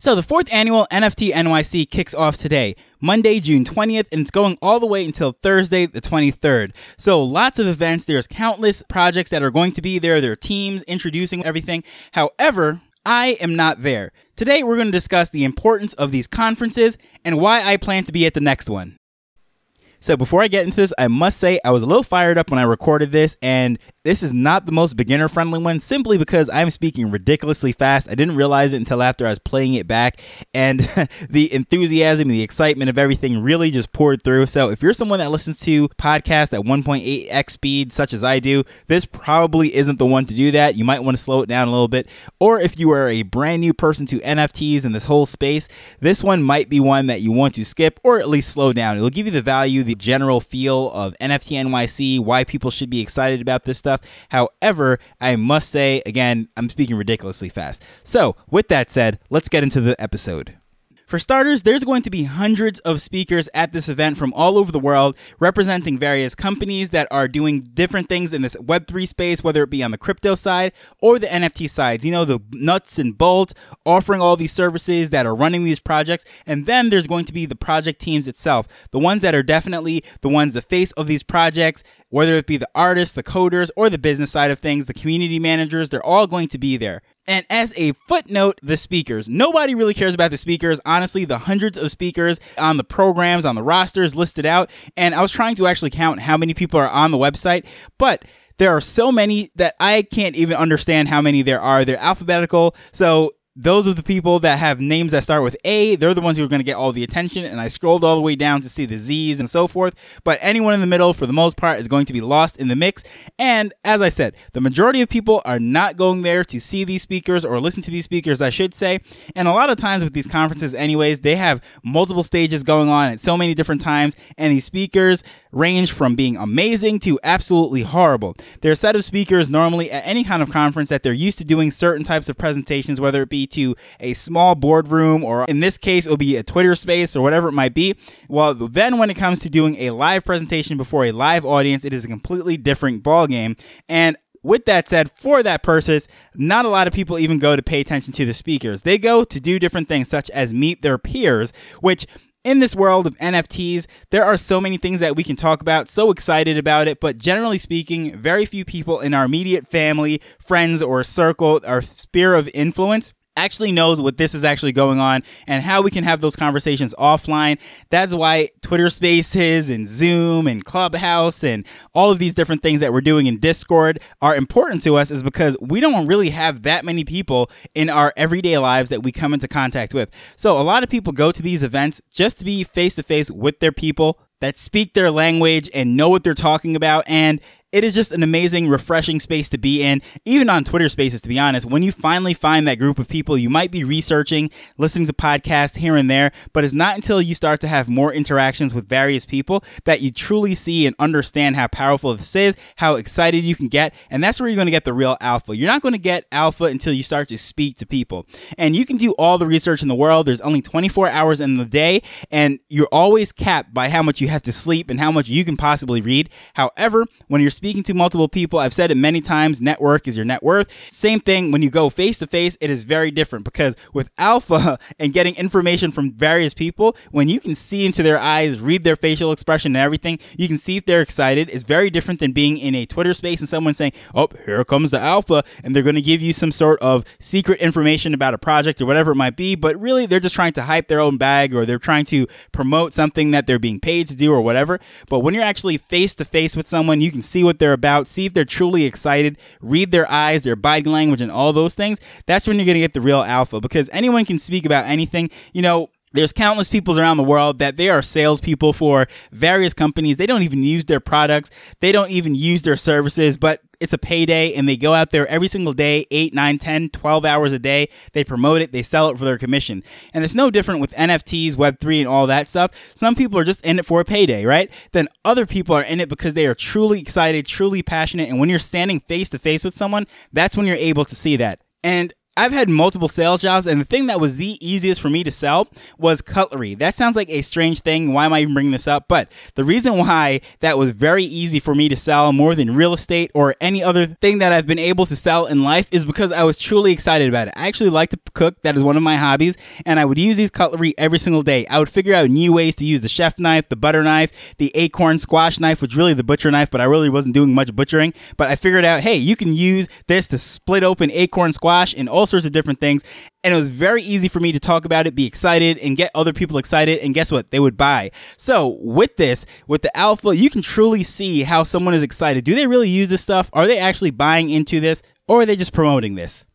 So, the fourth annual NFT NYC kicks off today, Monday, June 20th, and it's going all the way until Thursday, the 23rd. So, lots of events. There's countless projects that are going to be there. There are teams introducing everything. However, I am not there. Today, we're going to discuss the importance of these conferences and why I plan to be at the next one. So before I get into this, I must say I was a little fired up when I recorded this, and this is not the most beginner friendly one simply because I'm speaking ridiculously fast. I didn't realize it until after I was playing it back, and the enthusiasm, the excitement of everything really just poured through. So if you're someone that listens to podcasts at 1.8x speed, such as I do, this probably isn't the one to do that. You might want to slow it down a little bit. Or if you are a brand new person to NFTs and this whole space, this one might be one that you want to skip or at least slow down. It'll give you the value the general feel of NFT NYC, why people should be excited about this stuff. However, I must say, again, I'm speaking ridiculously fast. So, with that said, let's get into the episode. For starters, there's going to be hundreds of speakers at this event from all over the world representing various companies that are doing different things in this Web3 space, whether it be on the crypto side or the NFT sides. You know, the nuts and bolts offering all these services that are running these projects. And then there's going to be the project teams itself, the ones that are definitely the ones, the face of these projects, whether it be the artists, the coders, or the business side of things, the community managers, they're all going to be there. And as a footnote, the speakers. Nobody really cares about the speakers. Honestly, the hundreds of speakers on the programs, on the rosters listed out. And I was trying to actually count how many people are on the website, but there are so many that I can't even understand how many there are. They're alphabetical. So those are the people that have names that start with A. They're the ones who are going to get all the attention. And I scrolled all the way down to see the Z's and so forth. But anyone in the middle, for the most part, is going to be lost in the mix. And as I said, the majority of people are not going there to see these speakers or listen to these speakers, I should say. And a lot of times with these conferences, anyways, they have multiple stages going on at so many different times. And these speakers range from being amazing to absolutely horrible. They're a set of speakers normally at any kind of conference that they're used to doing certain types of presentations, whether it be to a small boardroom or in this case it'll be a Twitter space or whatever it might be. Well, then when it comes to doing a live presentation before a live audience, it is a completely different ballgame. And with that said, for that purpose, not a lot of people even go to pay attention to the speakers. They go to do different things, such as meet their peers, which in this world of NFTs, there are so many things that we can talk about, so excited about it, but generally speaking, very few people in our immediate family, friends, or circle, our sphere of influence actually knows what this is actually going on and how we can have those conversations offline. That's why Twitter Spaces and Zoom and Clubhouse and all of these different things that we're doing in Discord are important to us is because we don't really have that many people in our everyday lives that we come into contact with. So a lot of people go to these events just to be face to face with their people that speak their language and know what they're talking about and it is just an amazing, refreshing space to be in, even on Twitter spaces, to be honest. When you finally find that group of people, you might be researching, listening to podcasts here and there, but it's not until you start to have more interactions with various people that you truly see and understand how powerful this is, how excited you can get. And that's where you're going to get the real alpha. You're not going to get alpha until you start to speak to people. And you can do all the research in the world. There's only 24 hours in the day, and you're always capped by how much you have to sleep and how much you can possibly read. However, when you're speaking to multiple people, I've said it many times network is your net worth. Same thing when you go face to face, it is very different because with alpha and getting information from various people, when you can see into their eyes, read their facial expression and everything, you can see if they're excited. It's very different than being in a Twitter space and someone saying, Oh, here comes the alpha, and they're going to give you some sort of secret information about a project or whatever it might be. But really, they're just trying to hype their own bag or they're trying to promote something that they're being paid to do or whatever. But when you're actually face to face with someone, you can see what they're about, see if they're truly excited, read their eyes, their body language, and all those things. That's when you're going to get the real alpha because anyone can speak about anything. You know, there's countless people around the world that they are salespeople for various companies. They don't even use their products. They don't even use their services, but it's a payday and they go out there every single day, 8, 9, 10, 12 hours a day. They promote it, they sell it for their commission. And it's no different with NFTs, Web3, and all that stuff. Some people are just in it for a payday, right? Then other people are in it because they are truly excited, truly passionate. And when you're standing face to face with someone, that's when you're able to see that. And I've had multiple sales jobs, and the thing that was the easiest for me to sell was cutlery. That sounds like a strange thing. Why am I even bringing this up? But the reason why that was very easy for me to sell more than real estate or any other thing that I've been able to sell in life is because I was truly excited about it. I actually like to cook, that is one of my hobbies, and I would use these cutlery every single day. I would figure out new ways to use the chef knife, the butter knife, the acorn squash knife, which really the butcher knife, but I really wasn't doing much butchering. But I figured out, hey, you can use this to split open acorn squash and all sorts of different things. And it was very easy for me to talk about it, be excited, and get other people excited. And guess what? They would buy. So with this, with the alpha, you can truly see how someone is excited. Do they really use this stuff? Are they actually buying into this? Or are they just promoting this?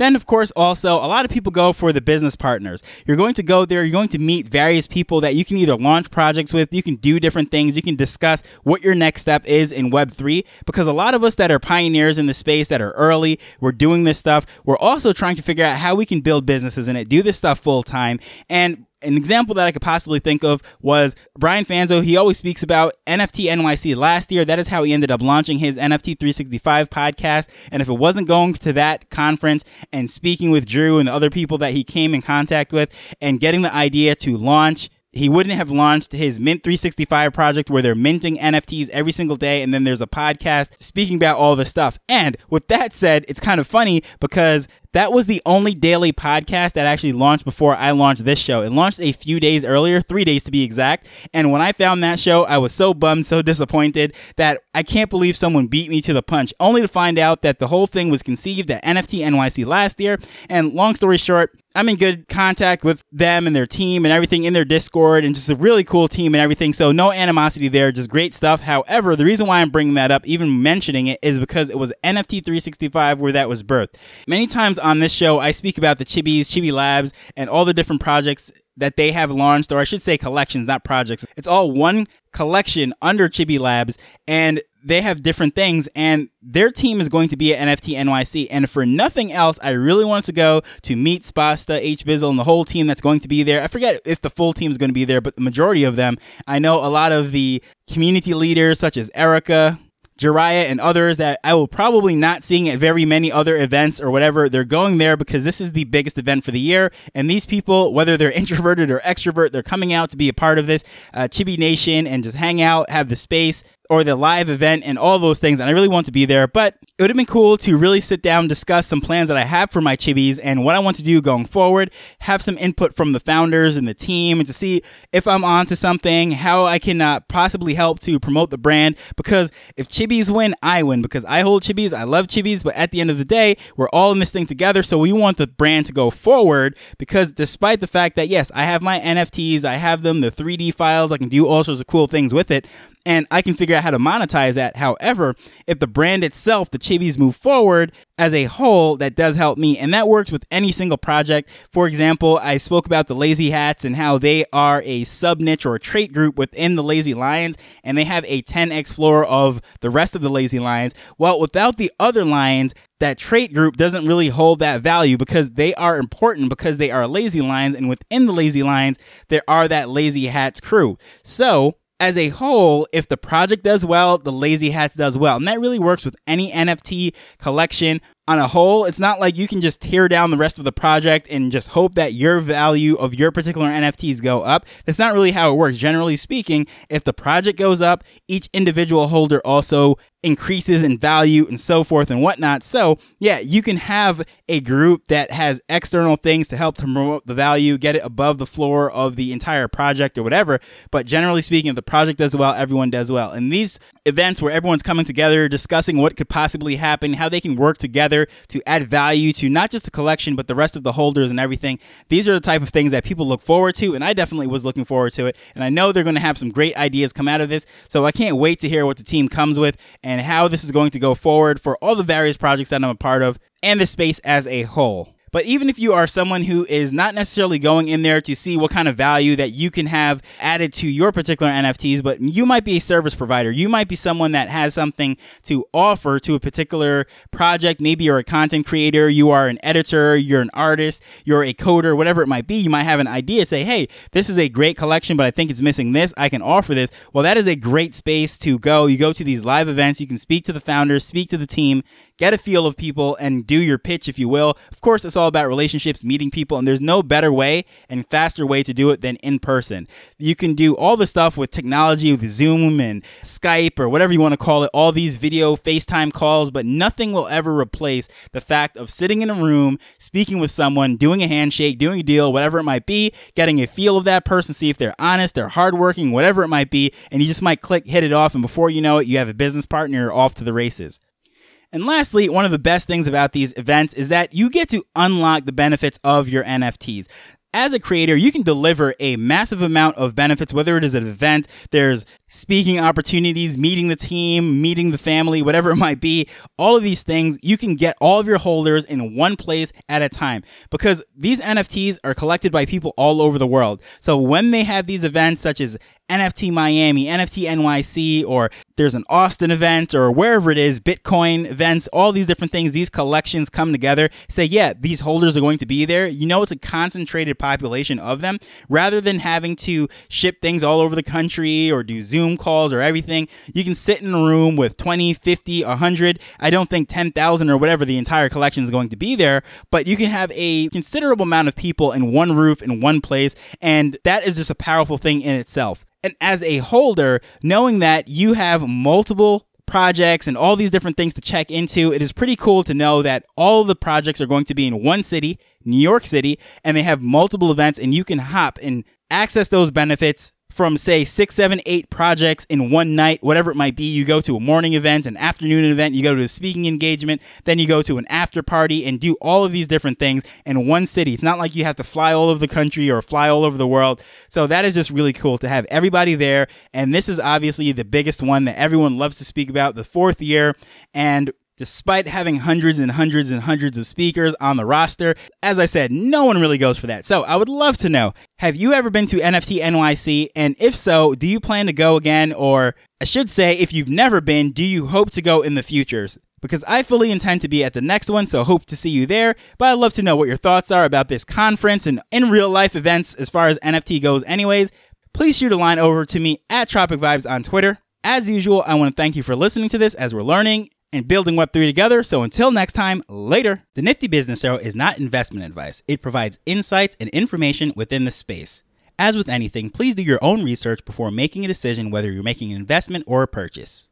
Then, of course, also, a lot of people go for the business partners. You're going to go there, you're going to meet various people that you can either launch projects with, you can do different things, you can discuss what your next step is in Web3. Because a lot of us that are pioneers in the space, that are early, we're doing this stuff, we're also trying to figure out how we can build businesses in it, do this stuff full time. And an example that I could possibly think of was Brian Fanzo. He always speaks about NFT NYC last year. That is how he ended up launching his NFT 365 podcast. And if it wasn't going to that conference and speaking with Drew and the other people that he came in contact with and getting the idea to launch he wouldn't have launched his Mint 365 project where they're minting NFTs every single day. And then there's a podcast speaking about all this stuff. And with that said, it's kind of funny because that was the only daily podcast that actually launched before I launched this show. It launched a few days earlier, three days to be exact. And when I found that show, I was so bummed, so disappointed that I can't believe someone beat me to the punch, only to find out that the whole thing was conceived at NFT NYC last year. And long story short, I'm in good contact with them and their team and everything in their Discord and just a really cool team and everything. So no animosity there, just great stuff. However, the reason why I'm bringing that up, even mentioning it, is because it was NFT 365 where that was birthed. Many times on this show, I speak about the Chibis, Chibi Labs, and all the different projects that they have launched, or I should say collections, not projects. It's all one collection under Chibi Labs, and they have different things. And their team is going to be at NFT NYC. And for nothing else, I really want to go to meet Spasta, H Bizzle, and the whole team that's going to be there. I forget if the full team is going to be there, but the majority of them. I know a lot of the community leaders, such as Erica, Jiraiya and others that I will probably not seeing at very many other events or whatever. They're going there because this is the biggest event for the year. And these people, whether they're introverted or extrovert, they're coming out to be a part of this uh, Chibi Nation and just hang out, have the space, or the live event and all those things. And I really want to be there, but it would have been cool to really sit down, discuss some plans that I have for my chibis and what I want to do going forward, have some input from the founders and the team and to see if I'm onto something, how I can uh, possibly help to promote the brand. Because if chibis win, I win because I hold chibis. I love chibis, but at the end of the day, we're all in this thing together. So we want the brand to go forward because despite the fact that, yes, I have my NFTs, I have them, the 3D files, I can do all sorts of cool things with it and I can figure out how to monetize that. However, if the brand itself, the Chibis, move forward as a whole, that does help me, and that works with any single project. For example, I spoke about the Lazy Hats and how they are a sub niche or a trait group within the Lazy Lions, and they have a 10x floor of the rest of the Lazy Lions. Well, without the other lions, that trait group doesn't really hold that value because they are important because they are lazy lions and within the lazy lions there are that lazy hats crew so as a whole, if the project does well, the Lazy Hats does well. And that really works with any NFT collection on a whole. It's not like you can just tear down the rest of the project and just hope that your value of your particular NFTs go up. That's not really how it works. Generally speaking, if the project goes up, each individual holder also increases in value and so forth and whatnot. So, yeah, you can have a group that has external things to help promote the value, get it above the floor of the entire project or whatever. But generally speaking, if the project does well, everyone does well. And these events where everyone's coming together, discussing what could possibly happen, how they can work together to add value to not just the collection, but the rest of the holders and everything. These are the type of things that people look forward to. And I definitely was looking forward to it. And I know they're going to have some great ideas come out of this. So I can't wait to hear what the team comes with and how this is going to go forward for all the various projects that I'm a part of and the space as a whole. But even if you are someone who is not necessarily going in there to see what kind of value that you can have added to your particular NFTs, but you might be a service provider. You might be someone that has something to offer to a particular project. Maybe you're a content creator, you are an editor, you're an artist, you're a coder, whatever it might be. You might have an idea, say, hey, this is a great collection, but I think it's missing this. I can offer this. Well, that is a great space to go. You go to these live events, you can speak to the founders, speak to the team, get a feel of people and do your pitch, if you will. Of course, it's all about relationships, meeting people, and there's no better way and faster way to do it than in person. You can do all the stuff with technology, with Zoom and Skype or whatever you want to call it, all these video FaceTime calls, but nothing will ever replace the fact of sitting in a room, speaking with someone, doing a handshake, doing a deal, whatever it might be, getting a feel of that person, see if they're honest, they're hardworking, whatever it might be, and you just might click, hit it off, and before you know it, you have a business partner off to the races. And lastly, one of the best things about these events is that you get to unlock the benefits of your NFTs as a creator, you can deliver a massive amount of benefits, whether it is an event, there's speaking opportunities, meeting the team, meeting the family, whatever it might be. All of these things, you can get all of your holders in one place at a time because these NFTs are collected by people all over the world. So when they have these events such as NFT Miami, NFT NYC, or there's an Austin event, or wherever it is, Bitcoin events, all these different things, these collections come together, say, yeah, these holders are going to be there. You know, it's a concentrated population of them rather than having to ship things all over the country or do Zoom calls or everything. You can sit in a room with 20, 50, 100. I don't think 10,000 or whatever the entire collection is going to be there, but you can have a considerable amount of people in one roof in one place. And that is just a powerful thing in itself. And as a holder, knowing that you have multiple projects and all these different things to check into, it is pretty cool to know that all the projects are going to be in one city, New York City, and they have multiple events and you can hop and access those benefits from say six, seven, eight projects in one night, whatever it might be. You go to a morning event, an afternoon event, you go to a speaking engagement, then you go to an after party and do all of these different things in one city. It's not like you have to fly all over the country or fly all over the world. So that is just really cool to have everybody there. And this is obviously the biggest one that everyone loves to speak about, the fourth year. And despite having hundreds and hundreds and hundreds of speakers on the roster. As I said, no one really goes for that. So I would love to know have you ever been to NFT NYC? And if so, do you plan to go again? Or I should say, if you've never been, do you hope to go in the futures? Because I fully intend to be at the next one, so hope to see you there. But I'd love to know what your thoughts are about this conference and in real life events as far as NFT goes, anyways. Please shoot a line over to me at Tropic Vibes on Twitter. As usual, I want to thank you for listening to this as we're learning and building Web3 together. So until next time, later. The Nifty Business Arrow is not investment advice, it provides insights and information within the space. As with anything, please do your own research before making a decision whether you're making an investment or a purchase.